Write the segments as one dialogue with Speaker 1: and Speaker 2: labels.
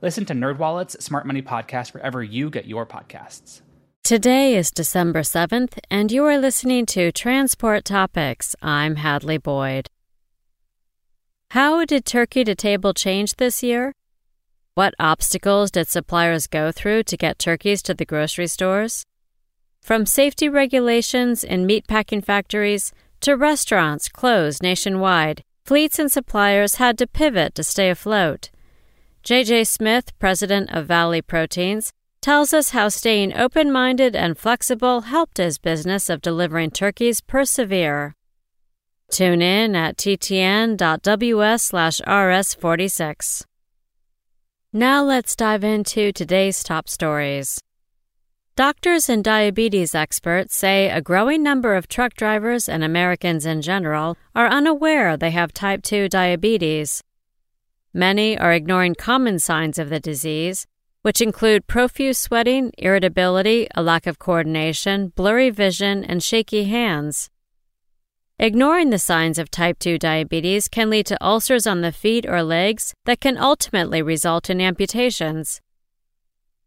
Speaker 1: Listen to NerdWallet's Smart Money Podcast wherever you get your podcasts.
Speaker 2: Today is December 7th, and you are listening to Transport Topics. I'm Hadley Boyd. How did turkey to table change this year? What obstacles did suppliers go through to get turkeys to the grocery stores? From safety regulations in meatpacking factories to restaurants closed nationwide, fleets and suppliers had to pivot to stay afloat. JJ Smith, president of Valley Proteins, tells us how staying open minded and flexible helped his business of delivering turkeys persevere. Tune in at ttn.ws slash rs46. Now let's dive into today's top stories. Doctors and diabetes experts say a growing number of truck drivers and Americans in general are unaware they have type 2 diabetes. Many are ignoring common signs of the disease, which include profuse sweating, irritability, a lack of coordination, blurry vision, and shaky hands. Ignoring the signs of type 2 diabetes can lead to ulcers on the feet or legs that can ultimately result in amputations.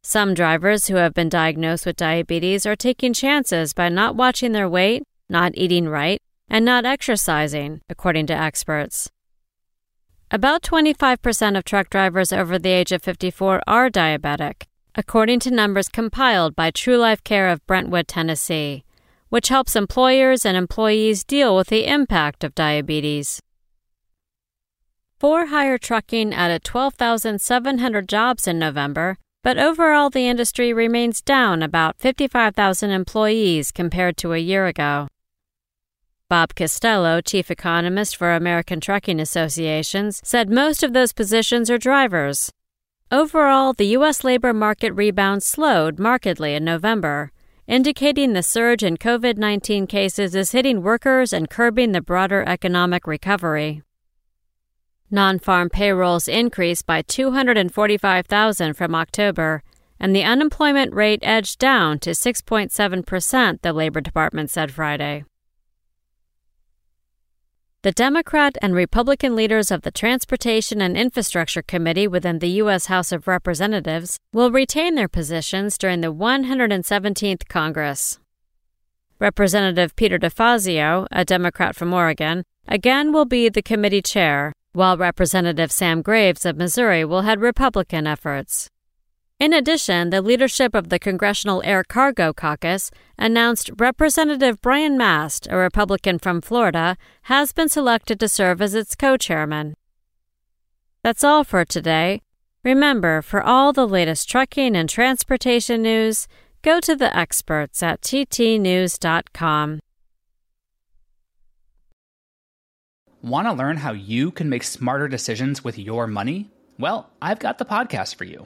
Speaker 2: Some drivers who have been diagnosed with diabetes are taking chances by not watching their weight, not eating right, and not exercising, according to experts. About 25% of truck drivers over the age of 54 are diabetic, according to numbers compiled by TrueLifeCare of Brentwood, Tennessee, which helps employers and employees deal with the impact of diabetes. For hire trucking added 12,700 jobs in November, but overall the industry remains down about 55,000 employees compared to a year ago. Bob Costello, chief economist for American Trucking Associations, said most of those positions are drivers. Overall, the U.S. labor market rebound slowed markedly in November, indicating the surge in COVID 19 cases is hitting workers and curbing the broader economic recovery. Non farm payrolls increased by 245,000 from October, and the unemployment rate edged down to 6.7%, the Labor Department said Friday. The Democrat and Republican leaders of the Transportation and Infrastructure Committee within the U.S. House of Representatives will retain their positions during the 117th Congress. Representative Peter DeFazio, a Democrat from Oregon, again will be the committee chair, while Representative Sam Graves of Missouri will head Republican efforts. In addition, the leadership of the Congressional Air Cargo Caucus announced Representative Brian Mast, a Republican from Florida, has been selected to serve as its co chairman. That's all for today. Remember, for all the latest trucking and transportation news, go to the experts at ttnews.com.
Speaker 1: Want to learn how you can make smarter decisions with your money? Well, I've got the podcast for you.